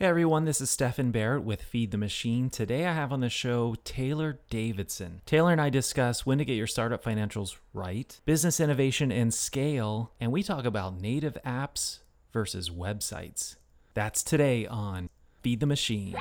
Hey everyone, this is Stefan Barrett with Feed the Machine. Today I have on the show Taylor Davidson. Taylor and I discuss when to get your startup financials right, business innovation and scale, and we talk about native apps versus websites. That's today on Feed the Machine.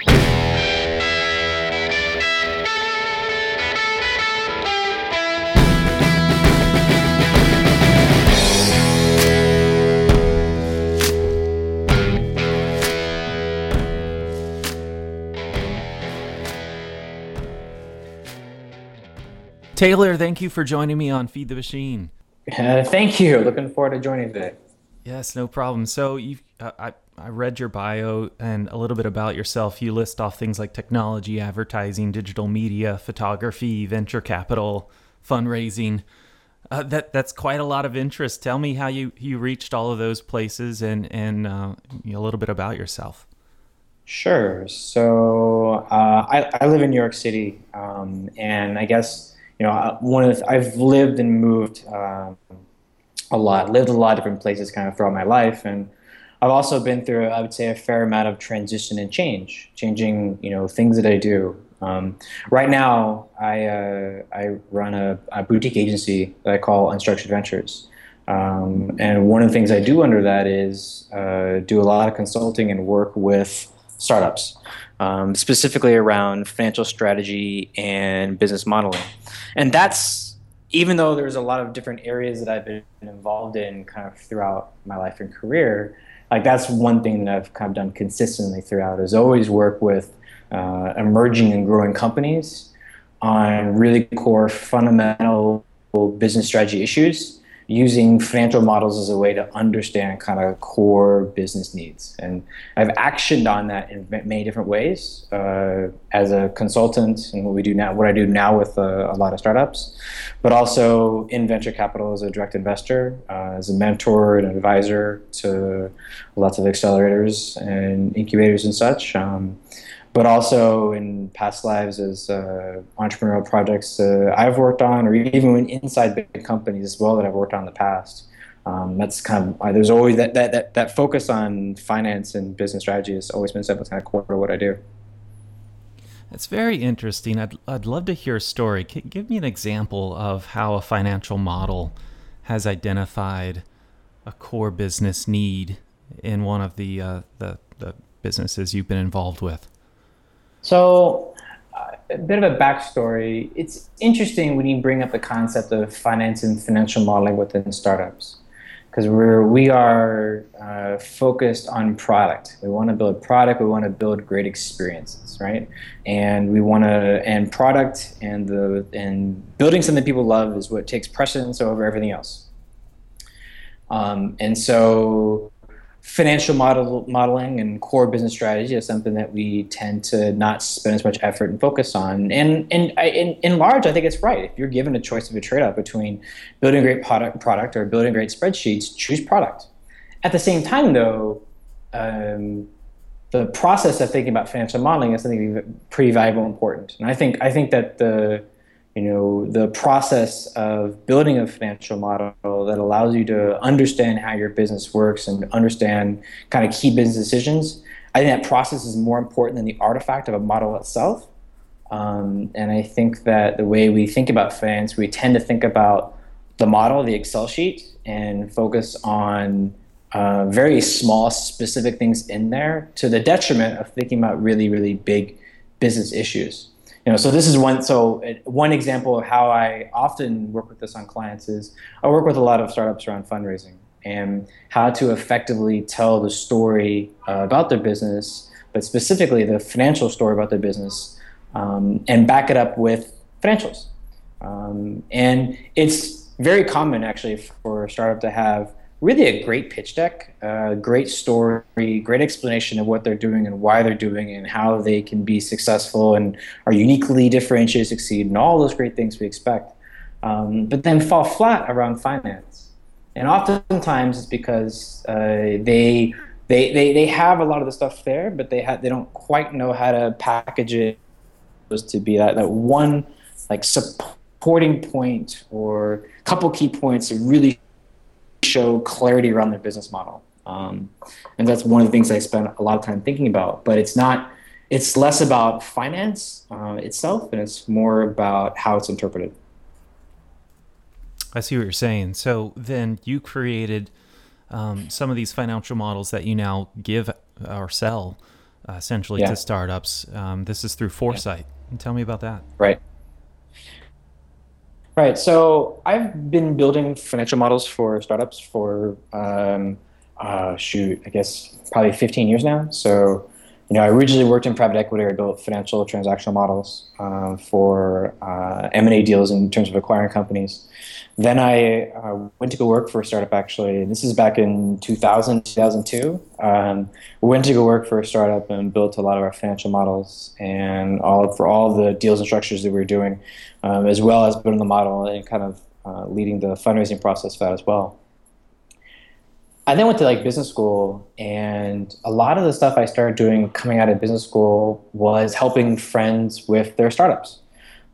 Taylor, thank you for joining me on Feed the Machine. Uh, thank you. Looking forward to joining today. Yes, no problem. So you, uh, I, I read your bio and a little bit about yourself. You list off things like technology, advertising, digital media, photography, venture capital, fundraising. Uh, that that's quite a lot of interest. Tell me how you, you reached all of those places and and uh, a little bit about yourself. Sure. So uh, I, I live in New York City, um, and I guess you know, one of the, I've lived and moved um, a lot, lived a lot of different places kind of throughout my life, and I've also been through, I would say, a fair amount of transition and change, changing, you know, things that I do. Um, right now, I uh, I run a, a, boutique agency that I call Unstructured Ventures, um, and one of the things I do under that is uh, do a lot of consulting and work with startups, um, specifically around financial strategy and business modeling. And that's even though there's a lot of different areas that I've been involved in kind of throughout my life and career, like that's one thing that I've kind of done consistently throughout is always work with uh, emerging and growing companies on really core fundamental business strategy issues using financial models as a way to understand kind of core business needs. And I've actioned on that in many different ways uh, as a consultant and what we do now, what I do now with uh, a lot of startups, but also in venture capital as a direct investor, uh, as a mentor and advisor to lots of accelerators and incubators and such. Um, but also in past lives as uh, entrepreneurial projects uh, I've worked on, or even inside big companies as well that I've worked on in the past. Um, that's kind of uh, there's always that, that that that focus on finance and business strategy has always been something kind of core to what I do. That's very interesting. I'd I'd love to hear a story. give me an example of how a financial model has identified a core business need in one of the uh, the, the businesses you've been involved with. So, uh, a bit of a backstory. It's interesting when you bring up the concept of finance and financial modeling within startups, because we're we are uh, focused on product. We want to build product. We want to build great experiences, right? And we want to and product and the and building something people love is what takes precedence over everything else. Um, and so financial model, modeling and core business strategy is something that we tend to not spend as much effort and focus on. And, and I, in, in large, I think it's right. If you're given a choice of a trade off between building a great product, product or building great spreadsheets, choose product. At the same time, though, um, the process of thinking about financial modeling is something pretty valuable and important. And I think I think that the you know the process of building a financial model that allows you to understand how your business works and understand kind of key business decisions i think that process is more important than the artifact of a model itself. Um, and i think that the way we think about finance we tend to think about the model the excel sheet and focus on uh, very small specific things in there to the detriment of thinking about really really big business issues you know, so this is one. So uh, one example of how I often work with this on clients is I work with a lot of startups around fundraising and how to effectively tell the story uh, about their business, but specifically the financial story about their business, um, and back it up with financials. Um, and it's very common actually for a startup to have really a great pitch deck, a great story, great explanation of what they're doing and why they're doing and how they can be successful and are uniquely differentiated, succeed, and all those great things we expect. Um, but then fall flat around finance. And oftentimes it's because uh, they, they, they, they have a lot of the stuff there, but they, ha- they don't quite know how to package it to be that, that one like supporting point or couple key points that really show clarity around their business model. Um, and that's one of the things I spend a lot of time thinking about. But it's not. It's less about finance uh, itself, and it's more about how it's interpreted. I see what you're saying. So then you created um, some of these financial models that you now give or sell uh, essentially yeah. to startups. Um, this is through Foresight. Yeah. Tell me about that. Right. Right. So I've been building financial models for startups for um, uh, shoot, I guess probably 15 years now. So you know, I originally worked in private equity. I built financial transactional models uh, for uh, M&A deals in terms of acquiring companies. Then I uh, went to go work for a startup, actually. This is back in 2000, 2002. Um, went to go work for a startup and built a lot of our financial models and all for all the deals and structures that we were doing, um, as well as building the model and kind of uh, leading the fundraising process for that as well. I then went to like business school, and a lot of the stuff I started doing coming out of business school was helping friends with their startups.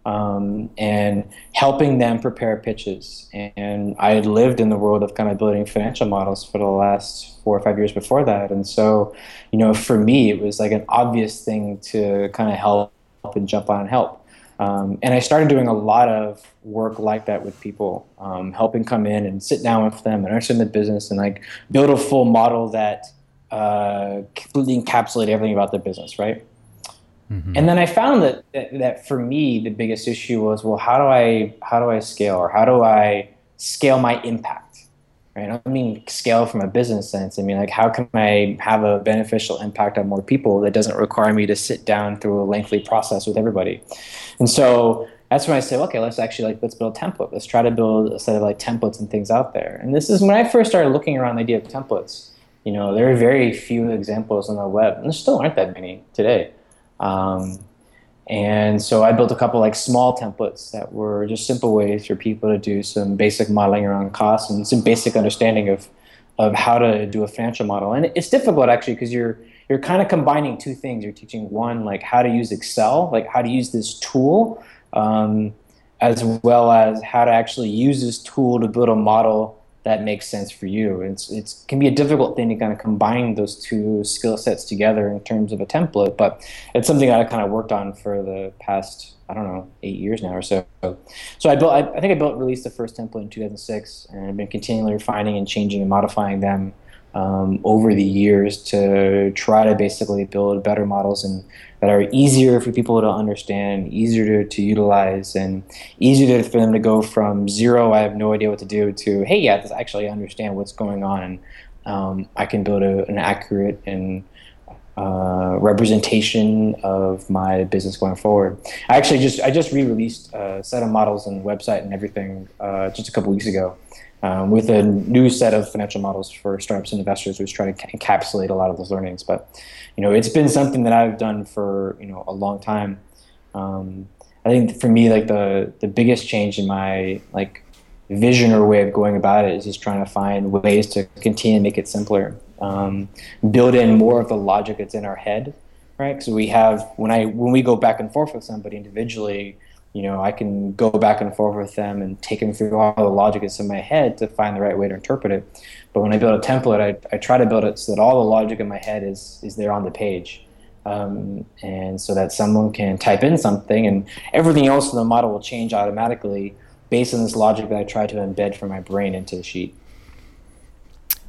Um, and helping them prepare pitches. And I had lived in the world of kind of building financial models for the last four or five years before that. And so, you know, for me, it was like an obvious thing to kind of help and jump on and help. Um, and I started doing a lot of work like that with people, um, helping come in and sit down with them and understand the business and like build a full model that uh, completely encapsulate everything about the business, right? Mm-hmm. And then I found that, that, that for me the biggest issue was well how do I how do I scale or how do I scale my impact? Right? I don't mean scale from a business sense. I mean like how can I have a beneficial impact on more people that doesn't require me to sit down through a lengthy process with everybody. And so that's when I say, okay, let's actually like let's build a template. Let's try to build a set of like templates and things out there. And this is when I first started looking around the idea of templates. You know, there are very few examples on the web, and there still aren't that many today. Um, and so I built a couple like small templates that were just simple ways for people to do some basic modeling around costs and some basic understanding of of how to do a financial model. And it's difficult actually because you're you're kind of combining two things. You're teaching one like how to use Excel, like how to use this tool, um, as well as how to actually use this tool to build a model that makes sense for you. It's it's can be a difficult thing to kind of combine those two skill sets together in terms of a template, but it's something that I kind of worked on for the past I don't know eight years now or so. So I built I, I think I built released the first template in 2006, and I've been continually refining and changing and modifying them um, over the years to try to basically build better models and that are easier for people to understand, easier to, to utilize, and easier to, for them to go from zero, I have no idea what to do, to hey, yeah, this actually understand what's going on, and um, I can build a, an accurate and uh, representation of my business going forward. I actually just I just re-released a set of models and website and everything uh, just a couple weeks ago. Um, with a new set of financial models for startups and investors, which try to encapsulate a lot of those learnings. But you know, it's been something that I've done for you know a long time. Um, I think for me, like the the biggest change in my like vision or way of going about it is just trying to find ways to continue to make it simpler, um, build in more of the logic that's in our head, right? Because we have when I when we go back and forth with somebody individually, you know, I can go back and forth with them and take them through all the logic that's in my head to find the right way to interpret it. But when I build a template, I, I try to build it so that all the logic in my head is, is there on the page. Um, and so that someone can type in something and everything else in the model will change automatically based on this logic that I try to embed from my brain into the sheet.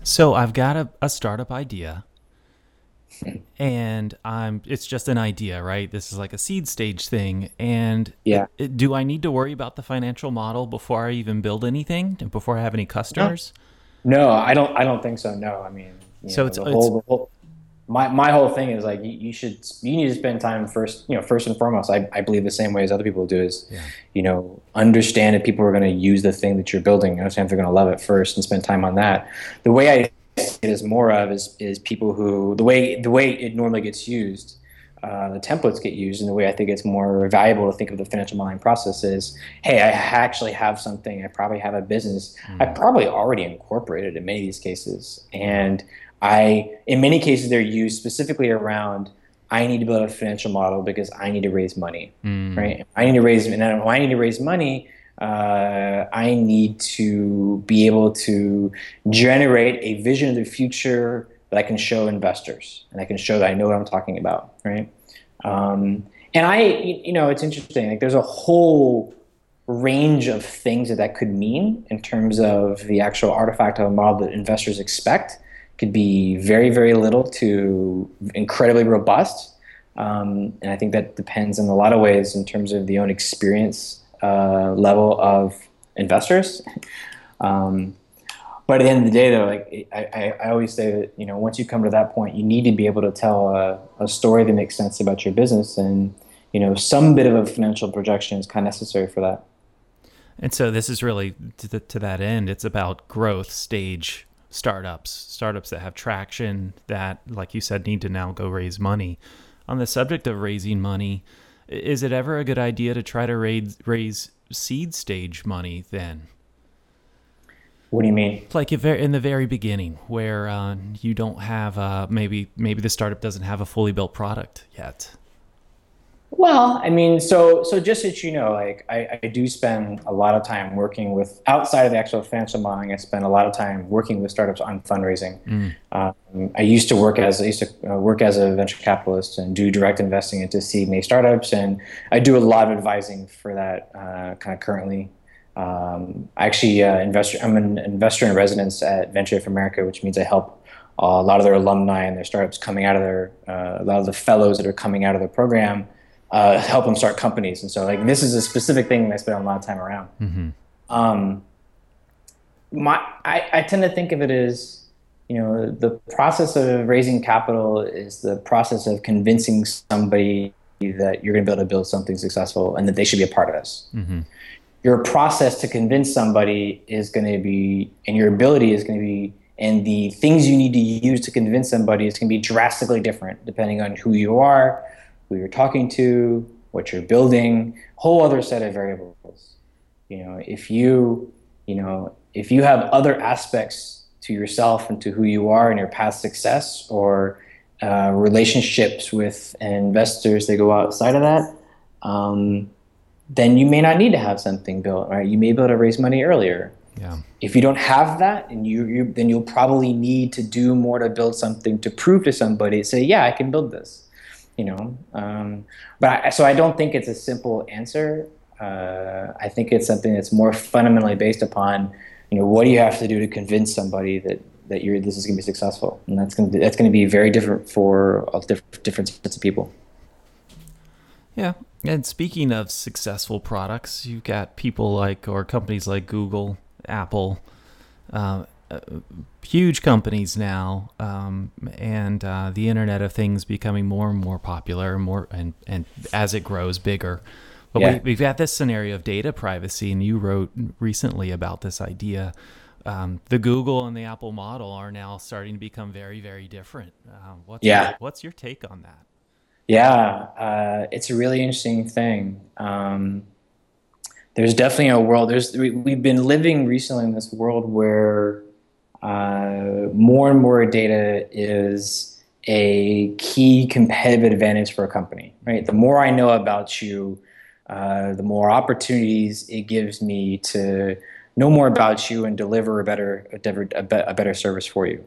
So I've got a, a startup idea and I'm it's just an idea, right? This is like a seed stage thing. And yeah, it, do I need to worry about the financial model before I even build anything? Before I have any customers? No. No, I don't. I don't think so. No, I mean, so know, it's, the whole, it's, whole, my my whole thing is like you, you, should you need to spend time first. You know, first and foremost, I, I believe the same way as other people do is, yeah. you know, understand if people are going to use the thing that you're building. Understand if they're going to love it first and spend time on that. The way I it is more of is is people who the way the way it normally gets used uh, the templates get used and the way I think it's more valuable to think of the financial modeling process is, hey, I actually have something. I probably have a business. Mm. I probably already incorporated in many of these cases, and I, in many cases, they're used specifically around. I need to build a financial model because I need to raise money, mm. right? I need to raise, and I need to raise money, uh, I need to be able to generate a vision of the future that I can show investors and I can show that I know what I'm talking about, right? Um, and I, you know, it's interesting. Like, there's a whole range of things that that could mean in terms of the actual artifact of a model that investors expect. Could be very, very little to incredibly robust. Um, and I think that depends in a lot of ways in terms of the own experience uh, level of investors. Um, but at the end of the day, though, like I, I, always say that you know once you come to that point, you need to be able to tell a, a story that makes sense about your business, and you know some bit of a financial projection is kind of necessary for that. And so this is really to, the, to that end. It's about growth stage startups, startups that have traction that, like you said, need to now go raise money. On the subject of raising money, is it ever a good idea to try to raise raise seed stage money then? What do you mean? Like in the very beginning, where uh, you don't have uh, maybe maybe the startup doesn't have a fully built product yet. Well, I mean, so so just so you know, like I, I do spend a lot of time working with outside of the actual financial modeling. I spend a lot of time working with startups on fundraising. Mm. Um, I used to work as I used to uh, work as a venture capitalist and do direct investing into seed and A startups, and I do a lot of advising for that uh, kind of currently. Um, I actually uh, investor. I'm an investor in residence at Venture for America, which means I help a lot of their alumni and their startups coming out of their uh, a lot of the fellows that are coming out of their program uh, help them start companies. And so, like, this is a specific thing that I spend a lot of time around. Mm-hmm. Um, my, I, I tend to think of it as, you know, the process of raising capital is the process of convincing somebody that you're going to be able to build something successful and that they should be a part of this. Mm-hmm. Your process to convince somebody is going to be, and your ability is going to be, and the things you need to use to convince somebody is going to be drastically different depending on who you are, who you're talking to, what you're building, whole other set of variables. You know, if you, you know, if you have other aspects to yourself and to who you are and your past success or uh, relationships with investors that go outside of that, um, then you may not need to have something built, right? You may be able to raise money earlier. Yeah. If you don't have that, and you, you then you'll probably need to do more to build something to prove to somebody, say, yeah, I can build this you know. Um, but I, so I don't think it's a simple answer. Uh, I think it's something that's more fundamentally based upon, you know, what do you have to do to convince somebody that that you're this is going to be successful, and that's going to be, that's going to be very different for all different different sets of people. Yeah, and speaking of successful products, you've got people like or companies like Google, Apple. Uh, uh, huge companies now, um, and uh, the Internet of Things becoming more and more popular, and more and and as it grows bigger. But yeah. we, have got this scenario of data privacy, and you wrote recently about this idea. Um, the Google and the Apple model are now starting to become very, very different. Uh, what's yeah. Your, what's your take on that? Yeah, uh, it's a really interesting thing. Um, there's definitely a world. There's we, we've been living recently in this world where uh, more and more data is a key competitive advantage for a company, right? The more I know about you, uh, the more opportunities it gives me to know more about you and deliver a better, a, a better service for you.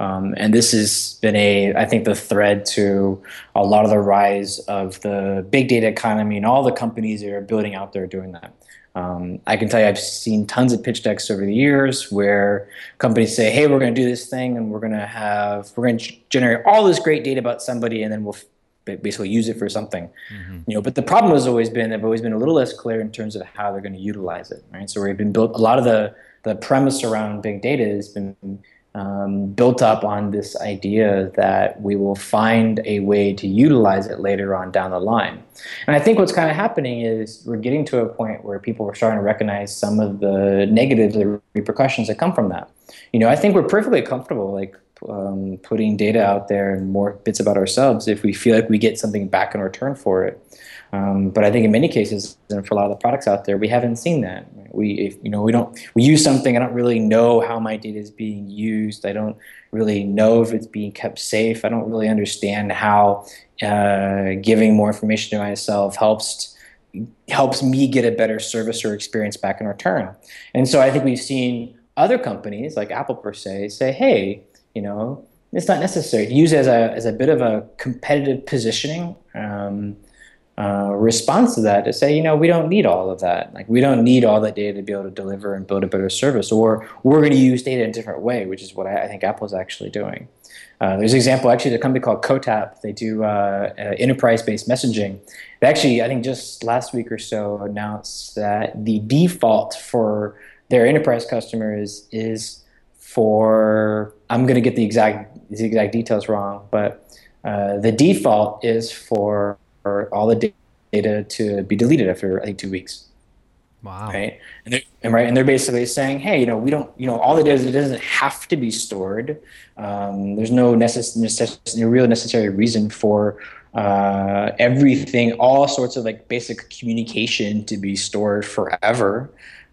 Um, and this has been a, I think, the thread to a lot of the rise of the big data economy and all the companies that are building out there doing that. Um, I can tell you, I've seen tons of pitch decks over the years where companies say, "Hey, we're going to do this thing, and we're going to have we're going to generate all this great data about somebody, and then we'll f- basically use it for something." Mm-hmm. You know, but the problem has always been they've always been a little less clear in terms of how they're going to utilize it. Right, so we've been built a lot of the the premise around big data has been um, built up on this idea that we will find a way to utilize it later on down the line. And I think what's kind of happening is we're getting to a point where people are starting to recognize some of the negative repercussions that come from that. You know, I think we're perfectly comfortable like um, putting data out there and more bits about ourselves if we feel like we get something back in return for it. Um, but I think in many cases, and for a lot of the products out there, we haven't seen that. We, if, you know, we don't. We use something. I don't really know how my data is being used. I don't really know if it's being kept safe. I don't really understand how uh, giving more information to myself helps helps me get a better service or experience back in return. And so I think we've seen other companies like Apple per se say, hey, you know, it's not necessary. Use it as a as a bit of a competitive positioning. Um, uh, response to that to say, you know, we don't need all of that. Like, we don't need all that data to be able to deliver and build a better service, or we're going to use data in a different way, which is what I, I think Apple is actually doing. Uh, there's an example, actually, a company called Cotap. They do uh, enterprise-based messaging. They actually, I think, just last week or so, announced that the default for their enterprise customers is for I'm going to get the exact the exact details wrong, but uh, the default is for for all the data to be deleted after I think two weeks. Wow. Right. And, and right, and they're basically saying, hey, you know, we don't, you know, all the data doesn't have to be stored. Um, there's no necess- necess- no real necessary reason for uh, everything, all sorts of like basic communication to be stored forever.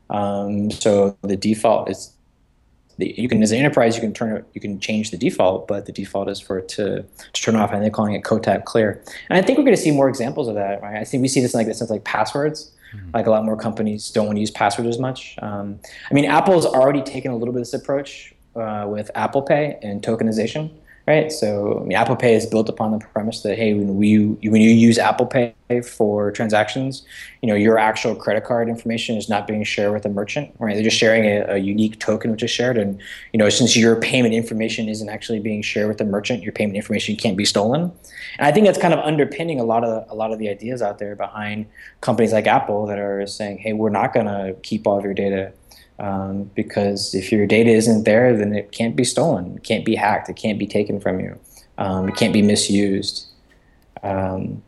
Um, so the default is you can as an enterprise you can turn it you can change the default but the default is for it to, to turn off and they're calling it cotap clear. And i think we're going to see more examples of that right? I think we see this in like this like passwords. Mm-hmm. like a lot more companies don't want to use passwords as much. Um, i mean apple's already taken a little bit of this approach uh, with apple pay and tokenization right? So I mean, Apple Pay is built upon the premise that hey, when we when you use Apple Pay for transactions, you know your actual credit card information is not being shared with the merchant, right? They're just sharing a, a, unique token which is shared, and you know since your payment information isn't actually being shared with the merchant, your payment information can't be stolen. And I think that's kind of underpinning a lot of a lot of the ideas out there behind companies like Apple that are saying, hey, we're not going to keep all of your data um, because if your data isn't there, then it can't be stolen, it can't be hacked, it can't be taken from you, um, it can't be misused. Um,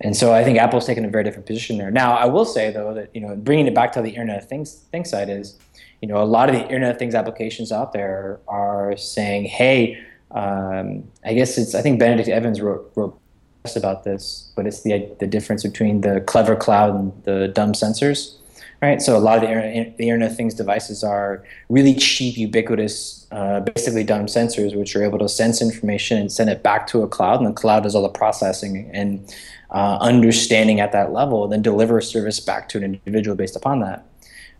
and so I think Apple's taken a very different position there. Now, I will say though that you know bringing it back to the Internet of Things things side is, you know, a lot of the Internet of Things applications out there are saying, hey, um, I guess it's I think Benedict Evans wrote, wrote about this, but it's the the difference between the clever cloud and the dumb sensors right? So a lot of the Internet, the Internet of Things devices are really cheap, ubiquitous, uh, basically dumb sensors, which are able to sense information and send it back to a cloud, and the cloud does all the processing and uh, understanding at that level, and then deliver a service back to an individual based upon that.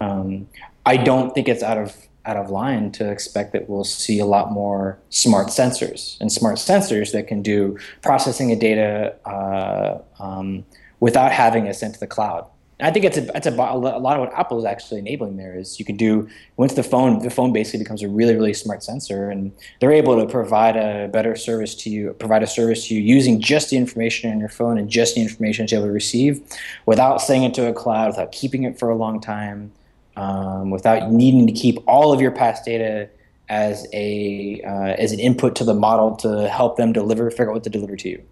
Um, I don't think it's out of out of line to expect that we'll see a lot more smart sensors and smart sensors that can do processing of data uh, um, without having it sent to the cloud. I think it's a, a, a lot of what Apple is actually enabling there is you can do once the phone the phone basically becomes a really really smart sensor and they're able to provide a better service to you provide a service to you using just the information on your phone and just the information it's able to receive without sending it to a cloud without keeping it for a long time um, without needing to keep all of your past data as a uh, as an input to the model to help them deliver figure out what to deliver to you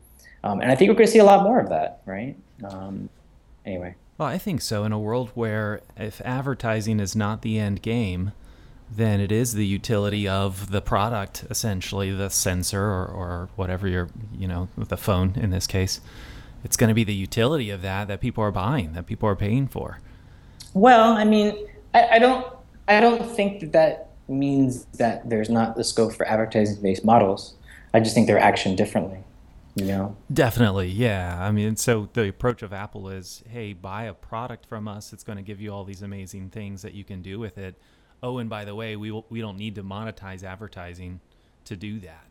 um, and I think we're going to see a lot more of that right um, anyway. Well, I think so. In a world where if advertising is not the end game, then it is the utility of the product, essentially the sensor or, or whatever you're, you know, the phone in this case. It's going to be the utility of that that people are buying, that people are paying for. Well, I mean, I, I don't, I don't think that that means that there's not the scope for advertising-based models. I just think they're actioned differently you know definitely yeah i mean so the approach of apple is hey buy a product from us it's going to give you all these amazing things that you can do with it oh and by the way we we don't need to monetize advertising to do that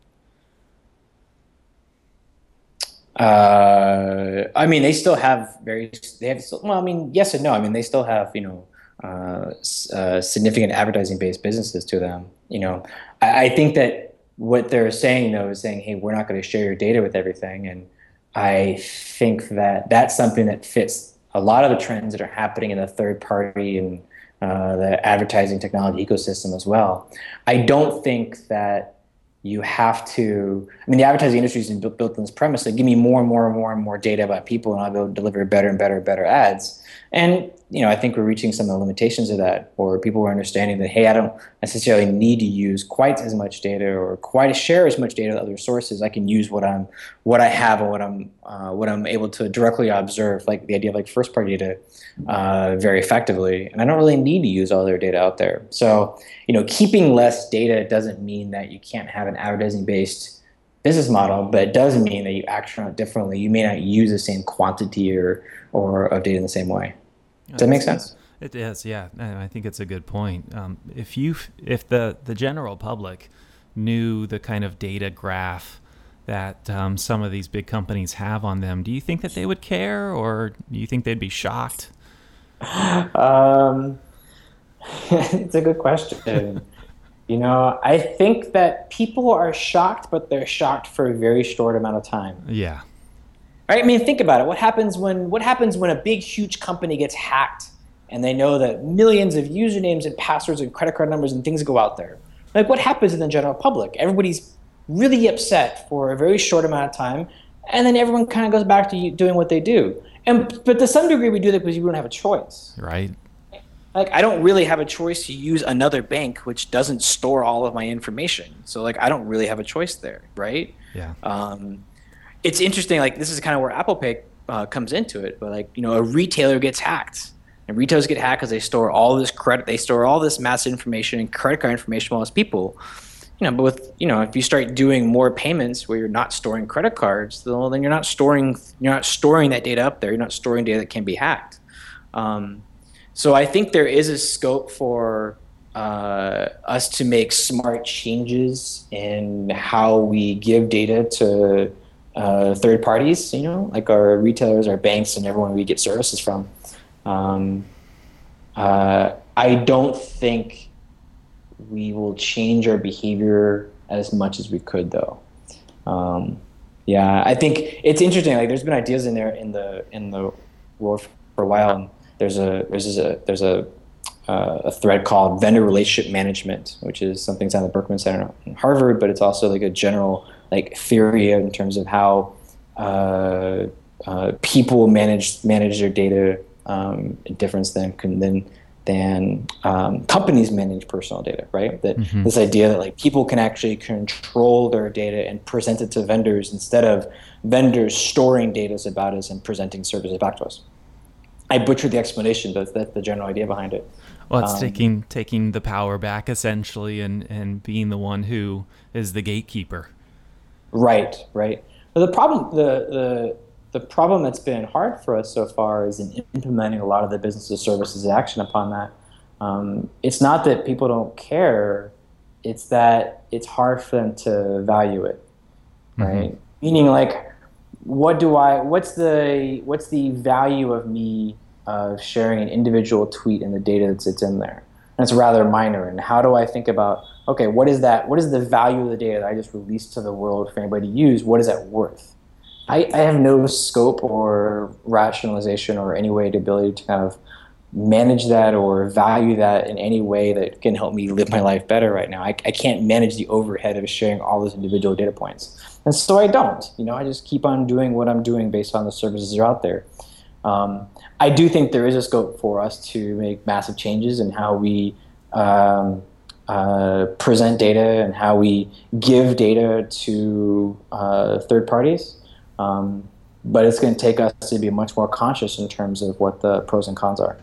uh, I mean, they still have very, they have, well, I mean, yes and no. I mean, they still have, you know, uh, uh, significant advertising based businesses to them. You know, I, I think that what they're saying though is saying, hey, we're not going to share your data with everything. And I think that that's something that fits a lot of the trends that are happening in the third party and uh, the advertising technology ecosystem as well. I don't think that you have to. I mean, the advertising industry is built, built on this premise that give me more and more and more and more data about people, and I'll be able to deliver better and better and better ads. And you know, I think we're reaching some of the limitations of that, or people are understanding that, hey, I don't necessarily need to use quite as much data or quite share as much data with other sources. I can use what I'm, what I have, and what I'm, uh, what I'm able to directly observe, like the idea of like first-party data, uh, very effectively. And I don't really need to use all their data out there. So, you know, keeping less data doesn't mean that you can't have an advertising-based business model, but it does mean that you act on it differently. You may not use the same quantity or or of data in the same way. Does that make sense? It is, yeah. I think it's a good point. Um, if you, if the the general public knew the kind of data graph that um, some of these big companies have on them, do you think that they would care, or do you think they'd be shocked? Um, it's a good question. you know, I think that people are shocked, but they're shocked for a very short amount of time. Yeah. Right? I mean, think about it. What happens when what happens when a big, huge company gets hacked, and they know that millions of usernames and passwords and credit card numbers and things go out there? Like, what happens in the general public? Everybody's really upset for a very short amount of time, and then everyone kind of goes back to doing what they do. And but to some degree, we do that because we don't have a choice. Right like I don't really have a choice to use another bank which doesn't store all of my information. So like I don't really have a choice there, right? Yeah. Um, it's interesting. Like this is kind of where Apple Pay uh, comes into it. But like you know, a retailer gets hacked, and retailers get hacked because they store all this credit, they store all this massive information and credit card information all these people. You know, but with you know, if you start doing more payments where you're not storing credit cards, well, then you're not storing you're not storing that data up there. You're not storing data that can be hacked. Um, so I think there is a scope for uh, us to make smart changes in how we give data to uh, third parties, you know, like our retailers, our banks, and everyone we get services from. Um, uh, I don't think we will change our behavior as much as we could, though. Um, yeah, I think it's interesting. Like, there's been ideas in there in the in the world for a while. And, there's a there's a there's a uh, a thread called vendor relationship management, which is something that's on the Berkman Center in Harvard, but it's also like a general like theory in terms of how uh, uh, people manage manage their data um, difference than than than um, companies manage personal data, right? That mm-hmm. this idea that like people can actually control their data and present it to vendors instead of vendors storing data about us and presenting services back to us. I butchered the explanation, but that's the general idea behind it. Well, it's um, taking taking the power back essentially, and and being the one who is the gatekeeper. Right, right. But the problem, the the the problem that's been hard for us so far is in implementing a lot of the business services action upon that. Um, it's not that people don't care; it's that it's hard for them to value it, right? Mm-hmm. Meaning, like what do I what's the what's the value of me of sharing an individual tweet and the data that sits in there? And it's rather minor. And how do I think about okay, what is that? What is the value of the data that I just released to the world for anybody to use? What is that worth? I, I have no scope or rationalization or any way to ability to kind of manage that or value that in any way that can help me live my life better right now. I, I can't manage the overhead of sharing all those individual data points. And so I don't. You know, I just keep on doing what I'm doing based on the services that are out there. Um, I do think there is a scope for us to make massive changes in how we um, uh, present data and how we give data to uh, third parties. Um, but it's going to take us to be much more conscious in terms of what the pros and cons are.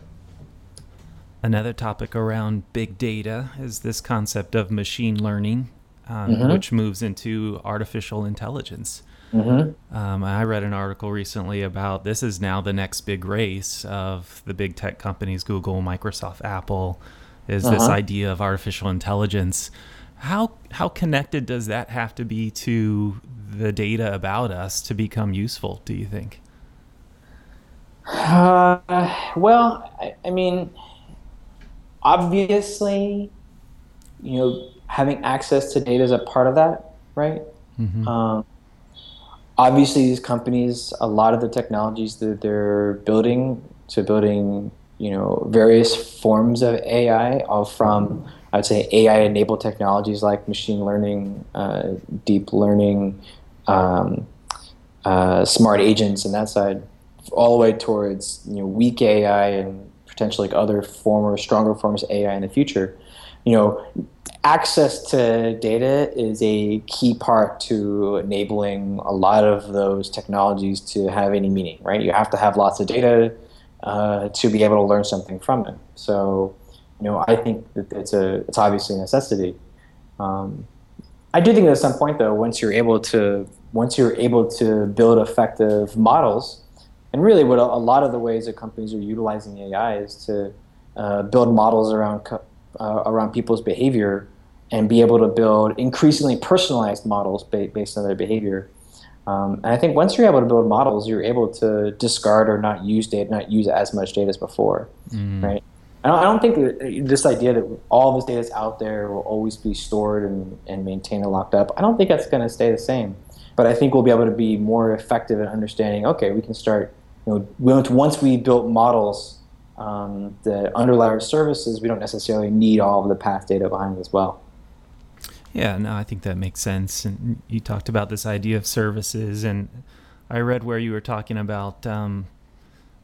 Another topic around big data is this concept of machine learning, um, mm-hmm. which moves into artificial intelligence. Mm-hmm. Um, I read an article recently about this is now the next big race of the big tech companies, Google, Microsoft, Apple, is uh-huh. this idea of artificial intelligence. How how connected does that have to be to the data about us to become useful? Do you think? Uh, well, I, I mean obviously, you know, having access to data is a part of that, right? Mm-hmm. Um, obviously, these companies, a lot of the technologies that they're building to building, you know, various forms of AI, all from I would say AI-enabled technologies like machine learning, uh, deep learning, um, uh, smart agents, and that side, all the way towards you know weak AI and potentially like other former, stronger forms of AI in the future. You know, access to data is a key part to enabling a lot of those technologies to have any meaning, right? You have to have lots of data uh, to be able to learn something from it. So, you know, I think that it's a it's obviously a necessity. Um, I do think at some point though, once you're able to once you're able to build effective models, and really what a, a lot of the ways that companies are utilizing AI is to uh, build models around uh, around people's behavior and be able to build increasingly personalized models ba- based on their behavior. Um, and I think once you're able to build models, you're able to discard or not use data, not use as much data as before, mm. right? I don't, I don't think that this idea that all this data is out there will always be stored and, and maintained and locked up. I don't think that's going to stay the same. But I think we'll be able to be more effective in understanding. Okay, we can start. You know, once we built models um, that underlie our services, we don't necessarily need all of the past data behind it as well. Yeah, no, I think that makes sense. And you talked about this idea of services, and I read where you were talking about um,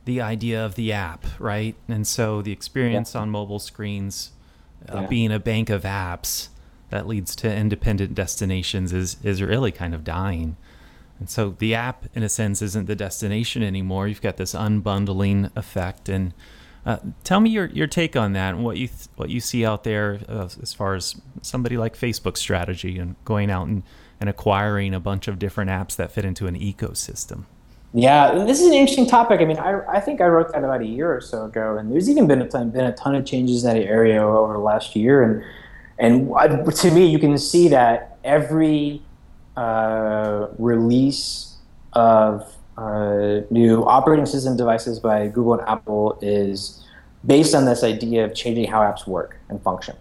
the idea of the app, right? And so the experience yeah. on mobile screens uh, yeah. being a bank of apps that leads to independent destinations is is really kind of dying. And so the app, in a sense, isn't the destination anymore. You've got this unbundling effect, and uh, tell me your, your take on that and what you th- what you see out there uh, as far as somebody like Facebook's strategy and going out and, and acquiring a bunch of different apps that fit into an ecosystem. Yeah, this is an interesting topic. I mean, I, I think I wrote that about a year or so ago, and there's even been a ton, been a ton of changes in that area over the last year. And and to me, you can see that every uh, release of uh, new operating system devices by Google and Apple is based on this idea of changing how apps work and function.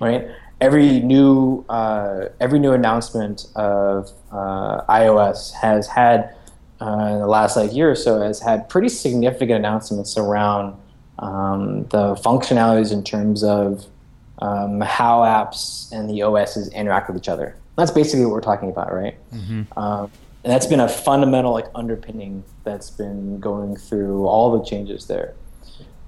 Right? Every new uh, every new announcement of uh, iOS has had uh, in the last like year or so has had pretty significant announcements around um, the functionalities in terms of um, how apps and the OSs interact with each other. That's basically what we're talking about, right? Mm-hmm. Um, and that's been a fundamental like underpinning that's been going through all the changes there.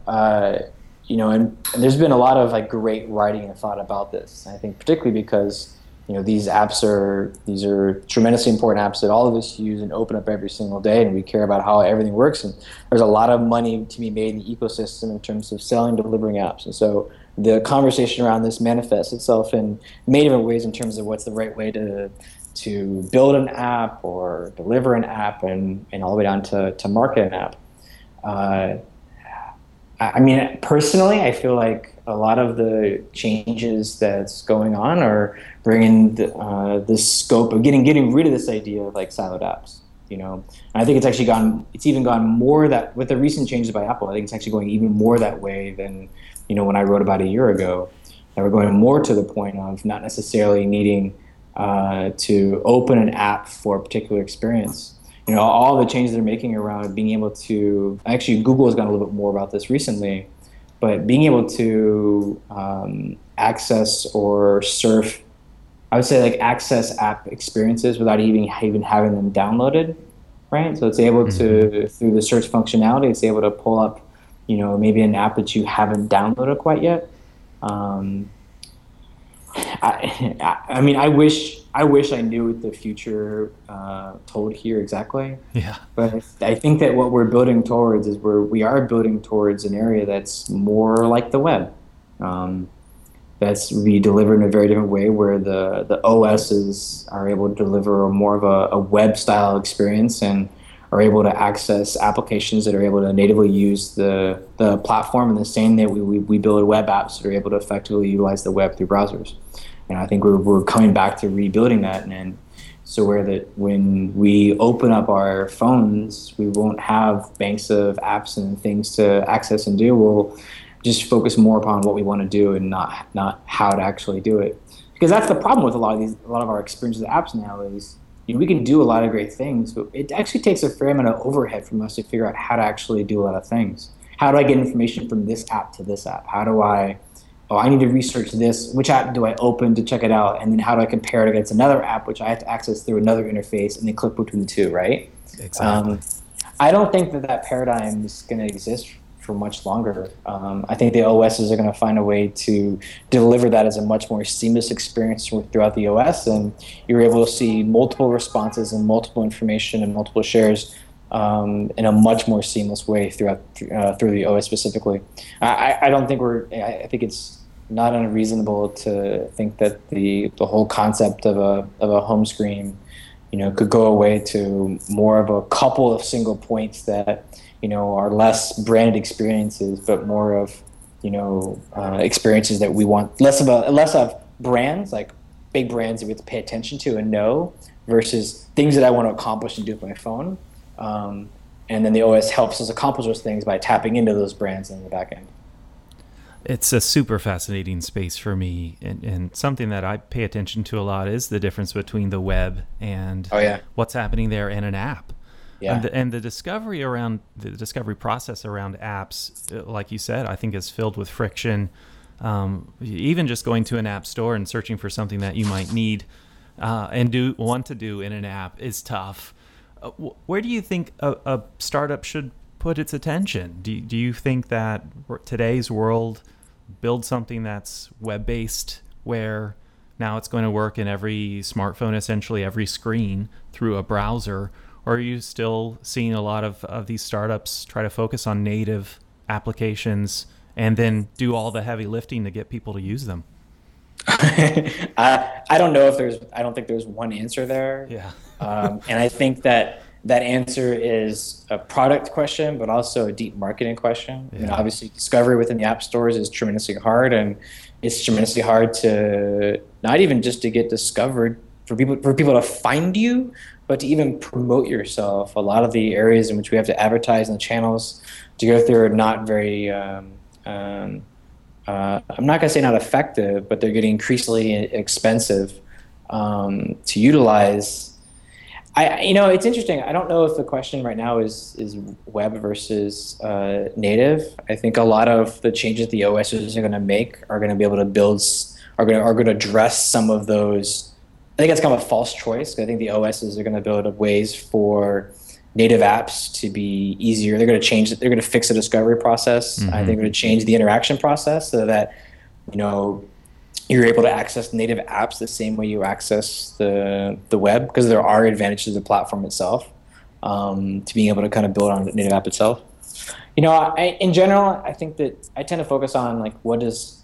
Uh, you know, and, and, there's been a lot of like great writing and thought about this. I think particularly because you know these apps are these are tremendously important apps that all of us use and open up every single day, and we care about how everything works. And there's a lot of money to be made in the ecosystem in terms of selling, delivering apps. And so the conversation around this manifests itself in many different ways in terms of what's the right way to to build an app or deliver an app and, and all the way down to, to market an app. Uh, I mean, personally, I feel like a lot of the changes that's going on are bringing the, uh, scope of getting getting rid of this idea of like siloed apps. You know, and I think it's actually gone. It's even gone more that with the recent changes by Apple. I think it's actually going even more that way than you know when I wrote about a year ago. That we're going more to the point of not necessarily needing uh, to open an app for a particular experience. You know, all the changes they're making around being able to actually Google has gone a little bit more about this recently, but being able to um, access or surf, I would say like access app experiences without even even having them downloaded, right? So it's able mm-hmm. to through the search functionality, it's able to pull up, you know, maybe an app that you haven't downloaded quite yet. Um, I, I mean, I wish I wish I knew what the future uh, told here exactly. Yeah. But I think that what we're building towards is where we are building towards an area that's more like the web. Um, that's be delivered in a very different way, where the the OSs are able to deliver a more of a, a web style experience and are able to access applications that are able to natively use the, the platform in the same way we, we, we build web apps that are able to effectively utilize the web through browsers. And I think we're, we're coming back to rebuilding that. And, and so where that when we open up our phones, we won't have banks of apps and things to access and do. We'll just focus more upon what we want to do and not not how to actually do it. Because that's the problem with a lot of these a lot of our experiences with apps now is you know, we can do a lot of great things, but it actually takes a fair amount of overhead from us to figure out how to actually do a lot of things. How do I get information from this app to this app? How do I, oh, I need to research this. Which app do I open to check it out? And then how do I compare it against another app, which I have to access through another interface and then click between the two, right? Exactly. Um, I don't think that that paradigm is going to exist for much longer. Um, I think the OSs are going to find a way to deliver that as a much more seamless experience throughout the OS, and you're able to see multiple responses and multiple information and multiple shares um, in a much more seamless way throughout uh, through the OS specifically. I, I don't think we're. I think it's not unreasonable to think that the the whole concept of a of a home screen, you know, could go away to more of a couple of single points that you know are less branded experiences, but more of you know uh, experiences that we want less of a less of brands like big brands that we have to pay attention to and know versus things that I want to accomplish and do with my phone. Um, and then the OS helps us accomplish those things by tapping into those brands in the back end. It's a super fascinating space for me, and, and something that I pay attention to a lot is the difference between the web and oh, yeah. what's happening there in an app. Yeah. And, the, and the discovery around the discovery process around apps, uh, like you said, I think is filled with friction. Um, even just going to an app store and searching for something that you might need uh, and do want to do in an app is tough. Uh, where do you think a, a, startup should put its attention? Do, do you think that today's world build something that's web based where now it's going to work in every smartphone, essentially every screen through a browser? Or are you still seeing a lot of, of these startups try to focus on native applications and then do all the heavy lifting to get people to use them? I, I don't know if there's, I don't think there's one answer there. Yeah. um, and I think that that answer is a product question, but also a deep marketing question. Yeah. I mean, obviously, discovery within the app stores is tremendously hard, and it's tremendously hard to not even just to get discovered for people for people to find you, but to even promote yourself. A lot of the areas in which we have to advertise and the channels to go through are not very. Um, um, uh, I'm not going to say not effective, but they're getting increasingly expensive um, to utilize I, you know, it's interesting. I don't know if the question right now is is web versus uh, native. I think a lot of the changes the OSs are going to make are going to be able to build are going to are going to address some of those. I think it's kind of a false choice. I think the OSs are going to build up ways for native apps to be easier. They're going to change it. They're going to fix the discovery process. Mm-hmm. I think they're going to change the interaction process so that you know you're able to access native apps the same way you access the the web because there are advantages to the platform itself um, to being able to kind of build on the native app itself. You know, I, in general, I think that I tend to focus on like what is,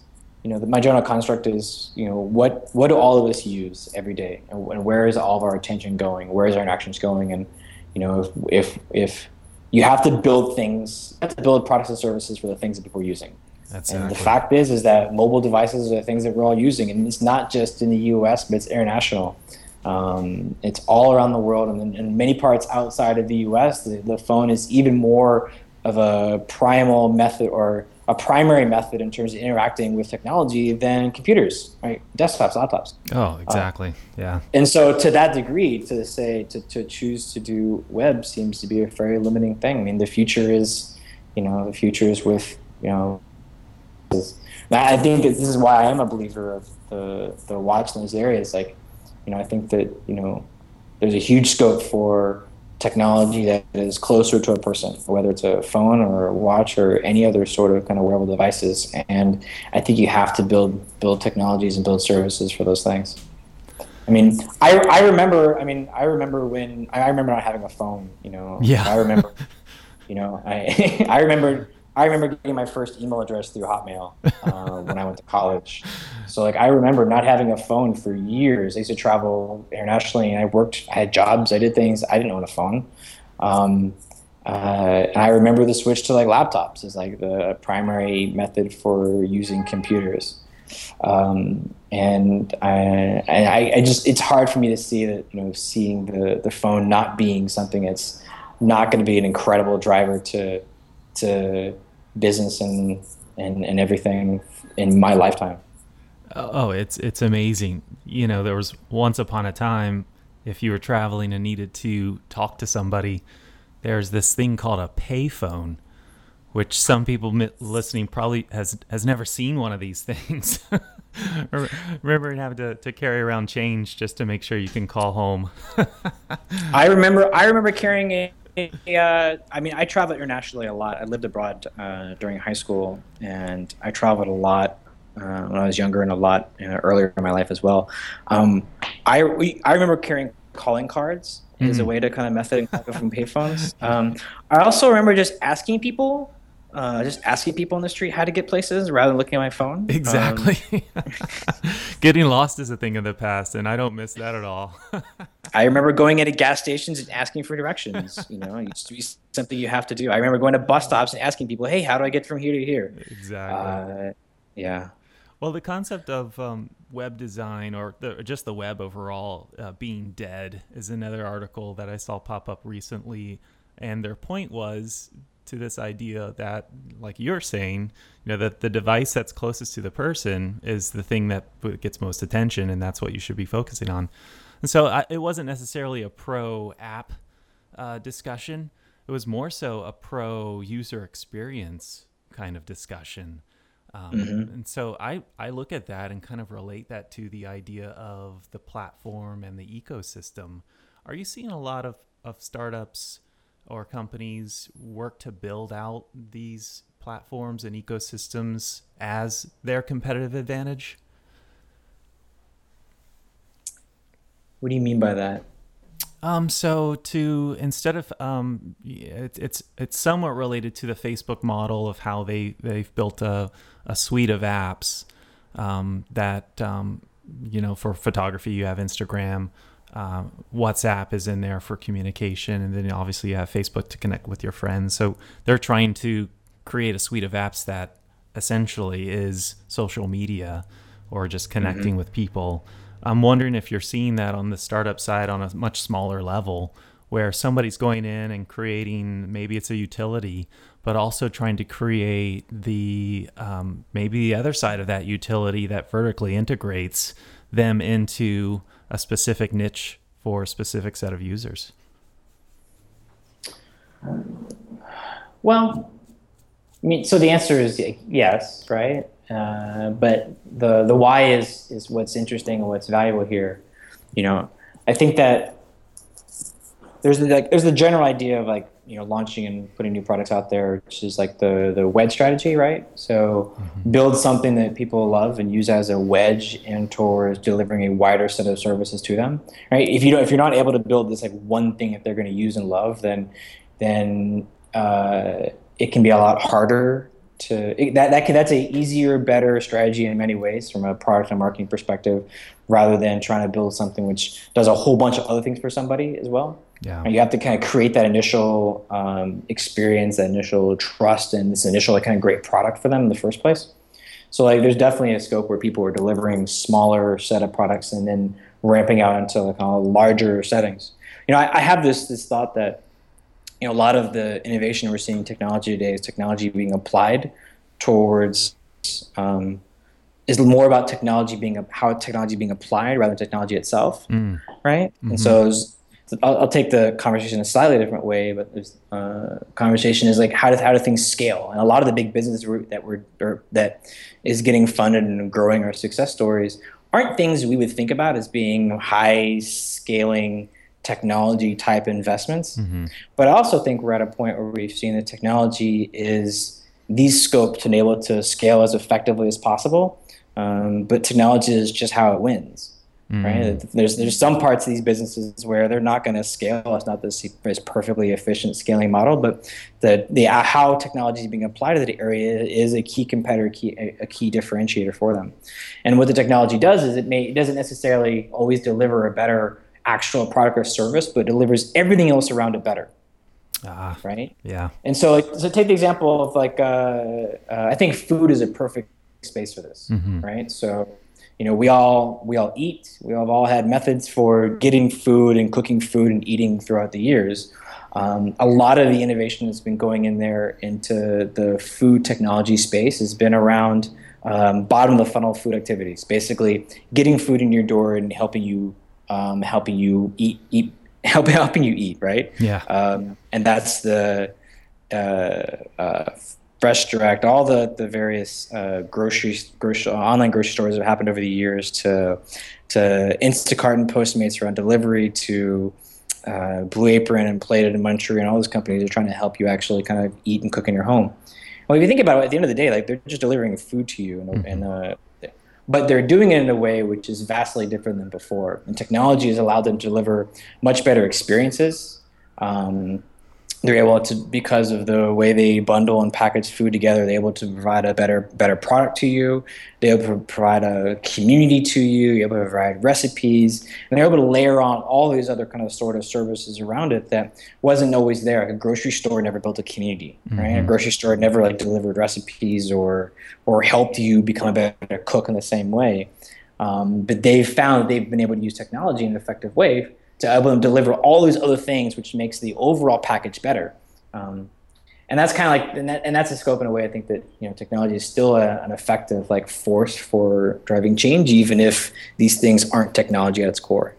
you know, the, my general construct is, you know, what what do all of us use every day, and, and where is all of our attention going? Where is our interactions going? And you know, if if, if you have to build things, you have to build products and services for the things that people are using. That's and exactly. the fact is, is that mobile devices are the things that we're all using, and it's not just in the U.S., but it's international. Um, it's all around the world, and in many parts outside of the U.S., the, the phone is even more of a primal method or a primary method in terms of interacting with technology than computers, right? Desktops, laptops. Oh, exactly. Uh, yeah. And so, to that degree, to say to, to choose to do web seems to be a very limiting thing. I mean, the future is, you know, the future is with you know I think this is why I am a believer of the the watch in those areas. Like, you know, I think that you know, there's a huge scope for technology that is closer to a person, whether it's a phone or a watch or any other sort of kind of wearable devices. And I think you have to build build technologies and build services for those things. I mean, I, I remember. I mean, I remember when I remember not having a phone. You know, yeah. I remember. You know, I I remember I remember getting my first email address through Hotmail uh, when I went to college. So like I remember not having a phone for years. I used to travel internationally, and I worked. I had jobs. I did things. I didn't own a phone. Um, uh, and I remember the switch to like laptops as like the primary method for using computers. Um, and I, I, I just it's hard for me to see that you know seeing the the phone not being something that's not going to be an incredible driver to to business and, and, and everything in my lifetime. Oh, oh, it's it's amazing. You know, there was once upon a time if you were traveling and needed to talk to somebody, there's this thing called a payphone, which some people listening probably has has never seen one of these things. remember having to, to carry around change just to make sure you can call home. I remember I remember carrying a uh, I mean, I traveled internationally a lot. I lived abroad uh, during high school, and I traveled a lot uh, when I was younger and a lot uh, earlier in my life as well. Um, I we, I remember carrying calling cards mm-hmm. as a mm. way to kind of method and from payphones. Um, I also remember just asking people uh, just asking people on the street how to get places rather than looking at my phone. Exactly. Um, Getting lost is a thing of the past, and I don't miss that at all. I remember going into gas stations and asking for directions. You know, it used to be something you have to do. I remember going to bus stops and asking people, "Hey, how do I get from here to here?" Exactly. Uh, yeah. Well, the concept of um, web design or, the, or, just the web overall uh, being dead is another article that I saw pop up recently. And their point was to this idea that, like you're saying, you know, that the device that's closest to the person is the thing that gets most attention, and that's what you should be focusing on. And so I, it wasn't necessarily a pro app uh, discussion, it was more so a pro user experience kind of discussion. Um, mm-hmm. And so I, I look at that and kind of relate that to the idea of the platform and the ecosystem. Are you seeing a lot of, of startups or companies work to build out these platforms and ecosystems as their competitive advantage? What do you mean by that? Um, so to instead of um, it, it's it's somewhat related to the Facebook model of how they they've built a a suite of apps um, that um, you know for photography you have Instagram, uh, WhatsApp is in there for communication, and then obviously you have Facebook to connect with your friends. So they're trying to create a suite of apps that essentially is social media or just connecting mm-hmm. with people. I'm wondering if you're seeing that on the startup side on a much smaller level where somebody's going in and creating maybe it's a utility, but also trying to create the um, maybe the other side of that utility that vertically integrates them into a specific niche for a specific set of users. Well, I mean, so the answer is yes, right? Uh, but the the why is is what's interesting and what's valuable here. You know, I think that there's the, like there's the general idea of like you know launching and putting new products out there, which is like the the wedge strategy, right? So mm-hmm. build something that people love and use as a wedge and towards delivering a wider set of services to them, right? If you don't if you're not able to build this like one thing that they're going to use and love, then then uh, it can be a lot harder to that that can, that's a easier, better strategy in many ways from a product and marketing perspective, rather than trying to build something which does a whole bunch of other things for somebody as well. Yeah, and you have to kind of create that initial um, experience, that initial trust, and this initial like, kind of great product for them in the first place. So like, there's definitely a scope where people are delivering smaller set of products and then ramping out into like kind of larger settings. You know, I, I have this this thought that you know, a lot of the innovation we're seeing in technology today is technology being applied towards um, is more about technology being how technology being applied rather than technology itself, mm. right? Mm-hmm. And so, I'll, I'll, take the conversation a slightly different way, but there's uh, conversation is like how do how do things scale? And a lot of the big business route that we're that is getting funded and growing our success stories aren't things we would think about as being high scaling technology type investments. Mm-hmm. But I also think we're at a point where we've seen that technology is the scope to enable it to scale as effectively as possible. Um, but technology is just how it wins. Mm-hmm. Right? There's there's some parts of these businesses where they're not going to scale. It's not this, this perfectly efficient scaling model, but the the uh, how technology is being applied to the area is a key competitor, key, a, a, key differentiator for them. And what the technology does is it may it doesn't necessarily always deliver a better actual product or service, but delivers everything else around it better. Ah, right. Yeah. And so, so take the example of like, uh, uh, I think food is a perfect space for this, mm-hmm. right? So, you know, we all we all eat. We have all had methods for getting food and cooking food and eating throughout the years. Um, a lot of the innovation that's been going in there into the food technology space has been around um, bottom of the funnel food activities, basically getting food in your door and helping you um, helping you eat, eat, help, helping you eat, right? Yeah. Um, and that's the uh, uh, Fresh Direct, all the the various uh, grocery, grocery online grocery stores have happened over the years to to Instacart and Postmates around delivery to uh, Blue Apron and Plated and Munchery and all those companies are trying to help you actually kind of eat and cook in your home. Well, if you think about it, at the end of the day, like they're just delivering food to you, and, mm-hmm. and uh, but they're doing it in a way which is vastly different than before. And technology has allowed them to deliver much better experiences, um, they're able to because of the way they bundle and package food together they're able to provide a better better product to you. They're able to provide a community to you. You're able to provide recipes. And they're able to layer on all these other kind of sort of services around it that wasn't always there. Like a grocery store never built a community mm-hmm. right? A mm-hmm. grocery store never like delivered recipes or or helped you become a better cook in the same way. Um, but they've found that they've been able to use technology in an effective way to able to deliver all these other things, which makes the overall package better. Um, and that's kind of like, and, that, and, that's a scope in a way I think that you know technology is still a, an effective like force for driving change, even if these things aren't technology at its core.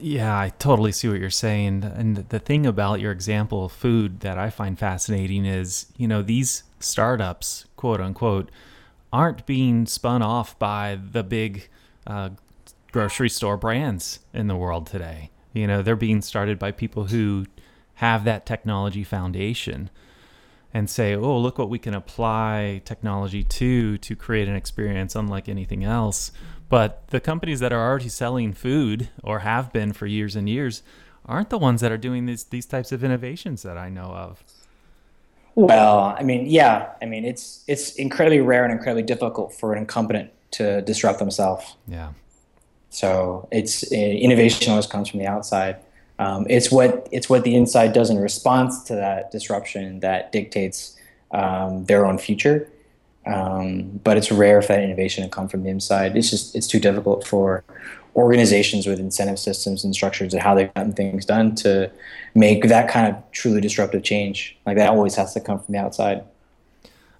Yeah, I totally see what you're saying. And the thing about your example of food that I find fascinating is, you know, these startups, quote unquote, aren't being spun off by the big uh, grocery store brands in the world today. You know, they're being started by people who have that technology foundation and say, "Oh, look what we can apply technology to to create an experience unlike anything else." But the companies that are already selling food or have been for years and years aren't the ones that are doing these these types of innovations that I know of. Well, I mean, yeah, I mean, it's it's incredibly rare and incredibly difficult for an incumbent to disrupt themselves. Yeah. So it's uh, innovation always comes from the outside. Um, it's what it's what the inside does in response to that disruption that dictates um, their own future. Um, but it's rare for that innovation to come from the inside. It's just it's too difficult for organizations with incentive systems and structures and how they've gotten things done to make that kind of truly disruptive change. Like that always has to come from the outside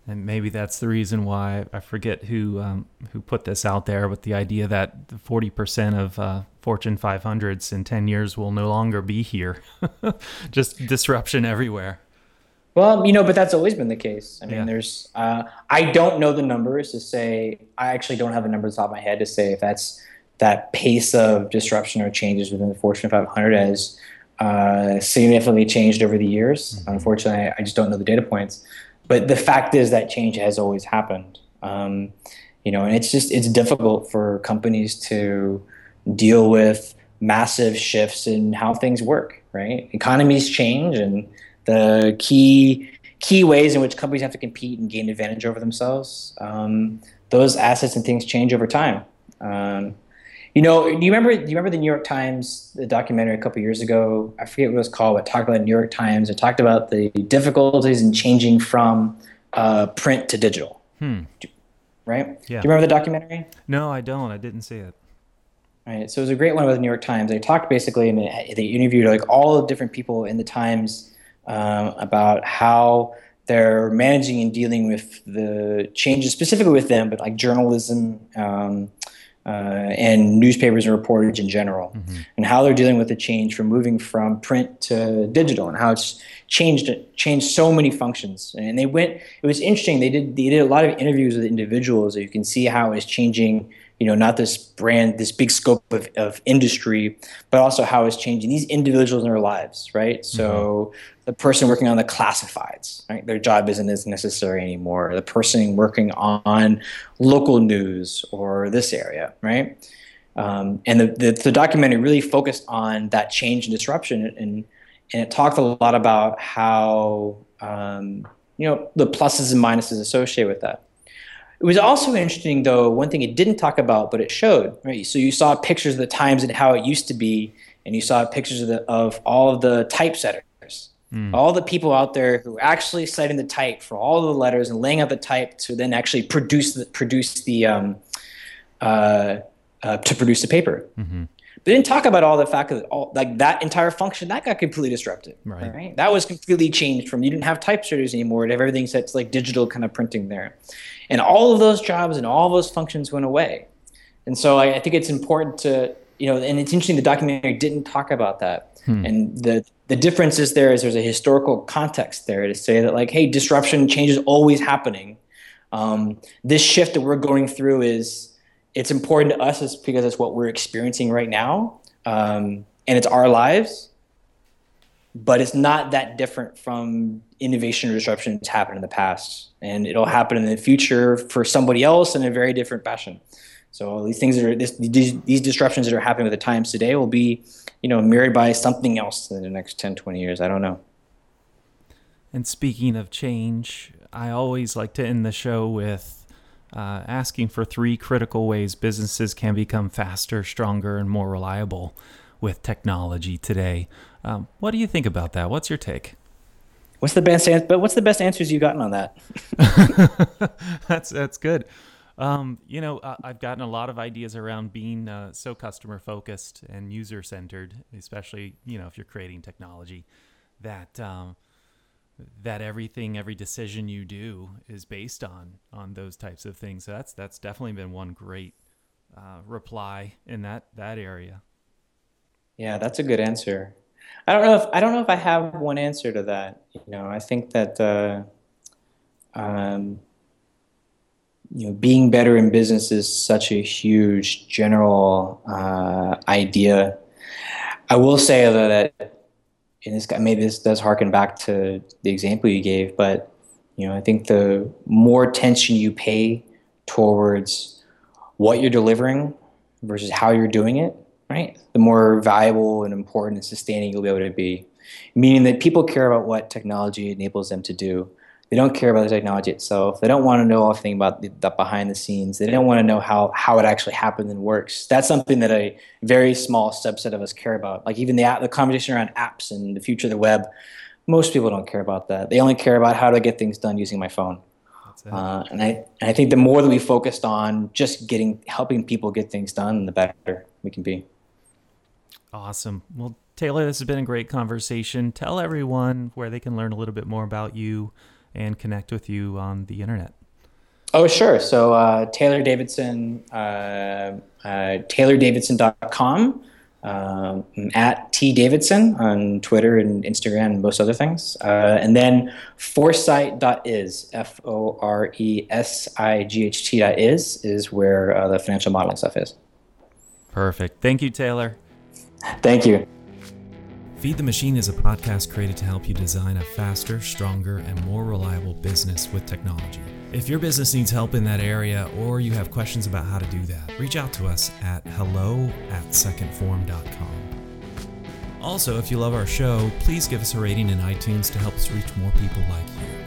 and maybe that's the reason why I forget who um, who put this out there, but the idea that forty percent of uh, Fortune 500s in ten years will no longer be here, just disruption everywhere. Well, you know, but that's always been the case. I mean, yeah. there's uh, I don't know the numbers to say. I actually don't have the numbers off my head to say if that's that pace of disruption or changes within the Fortune 500 has uh, significantly changed over the years. Mm-hmm. Unfortunately, I just don't know the data points but the fact is that change has always happened. Um, you know, and it's just it's difficult for companies to deal with massive shifts in how things work. Right? Economies change, and the key key ways in which companies have to compete and gain advantage over themselves. Um, those assets and things change over time. Um, you know, do you remember? Do you remember the New York Times the documentary a couple years ago? I forget what it was called, but talked about the New York Times. It talked about the difficulties in changing from uh, print to digital. Hmm. Right? Yeah. Do you remember the documentary? No, I don't. I didn't see it. Right. So it was a great one with the New York Times. They talked basically, and they interviewed like all the different people in the Times um, about how they're managing and dealing with the changes, specifically with them, but like journalism. Um, uh, and newspapers and reportage in general, mm-hmm. and how they're dealing with the change from moving from print to digital, and how it's changed changed so many functions. And they went. It was interesting. They did they did a lot of interviews with individuals. So you can see how it's changing. You know, not this brand, this big scope of, of industry, but also how it's changing these individuals in their lives, right? Mm-hmm. So the person working on the classifieds, right? Their job isn't as necessary anymore. The person working on local news or this area, right? Um, and the, the, the, documentary really focused on that change and disruption, and and it talked a lot about how um, you know the pluses and minuses associated with that. It was also interesting, though, one thing it didn't talk about, but it showed. Right, so you saw pictures of the times and how it used to be, and you saw pictures of, the, of all of the typesetters Mm. All the people out there who actually setting the type for all the letters and laying out the type to then actually produce the produce the um, uh, uh, to produce the paper. Mm-hmm. They didn't talk about all the fact that all like that entire function that got completely disrupted. Right. right. That was completely changed from you didn't have typesetters anymore to have everything set to like digital kind of printing there, and all of those jobs and all those functions went away. And so I, I think it's important to you know, and it's interesting the documentary didn't talk about that. Hmm. And the the difference is there is there's a historical context there to say that like, hey, disruption, change is always happening. Um, this shift that we're going through is it's important to us is because it's what we're experiencing right now, um, and it's our lives. But it's not that different from innovation or disruption that's happened in the past, and it'll happen in the future for somebody else in a very different fashion. So these things that are this, these, these disruptions that are happening with the times today will be, you know, mirrored by something else in the next 10, 20 years. I don't know. And speaking of change, I always like to end the show with uh, asking for three critical ways businesses can become faster, stronger, and more reliable with technology today. Um, what do you think about that? What's your take? What's the best? An- but what's the best answers you've gotten on that? that's that's good. Um, you know, uh, I've gotten a lot of ideas around being uh, so customer focused and user centered, especially you know if you're creating technology that um, that everything, every decision you do is based on on those types of things. So that's that's definitely been one great uh, reply in that that area. Yeah, that's a good answer. I don't know if I don't know if I have one answer to that. You know, I think that uh, um, you know being better in business is such a huge general uh, idea. I will say though that and this maybe this does harken back to the example you gave, but you know I think the more attention you pay towards what you're delivering versus how you're doing it, right? The more valuable and important and sustaining you'll be able to be. Meaning that people care about what technology enables them to do. They don't care about the technology itself. They don't want to know everything about the, the behind the scenes. They don't want to know how, how it actually happens and works. That's something that a very small subset of us care about. Like even the, the conversation around apps and the future of the web, most people don't care about that. They only care about how to get things done using my phone. Uh, and I and I think the more that we focused on just getting helping people get things done, the better we can be. Awesome. Well, Taylor, this has been a great conversation. Tell everyone where they can learn a little bit more about you and connect with you on the internet. Oh, sure. So uh, Taylor Davidson, uh, uh, taylordavidson.com, um, at T Davidson on Twitter and Instagram and most other things. Uh, and then foresight.is, F O R E S I G H T.is, is where uh, the financial modeling stuff is. Perfect. Thank you, Taylor. Thank you. Feed the Machine is a podcast created to help you design a faster, stronger, and more reliable business with technology. If your business needs help in that area or you have questions about how to do that, reach out to us at hello at secondform.com. Also, if you love our show, please give us a rating in iTunes to help us reach more people like you.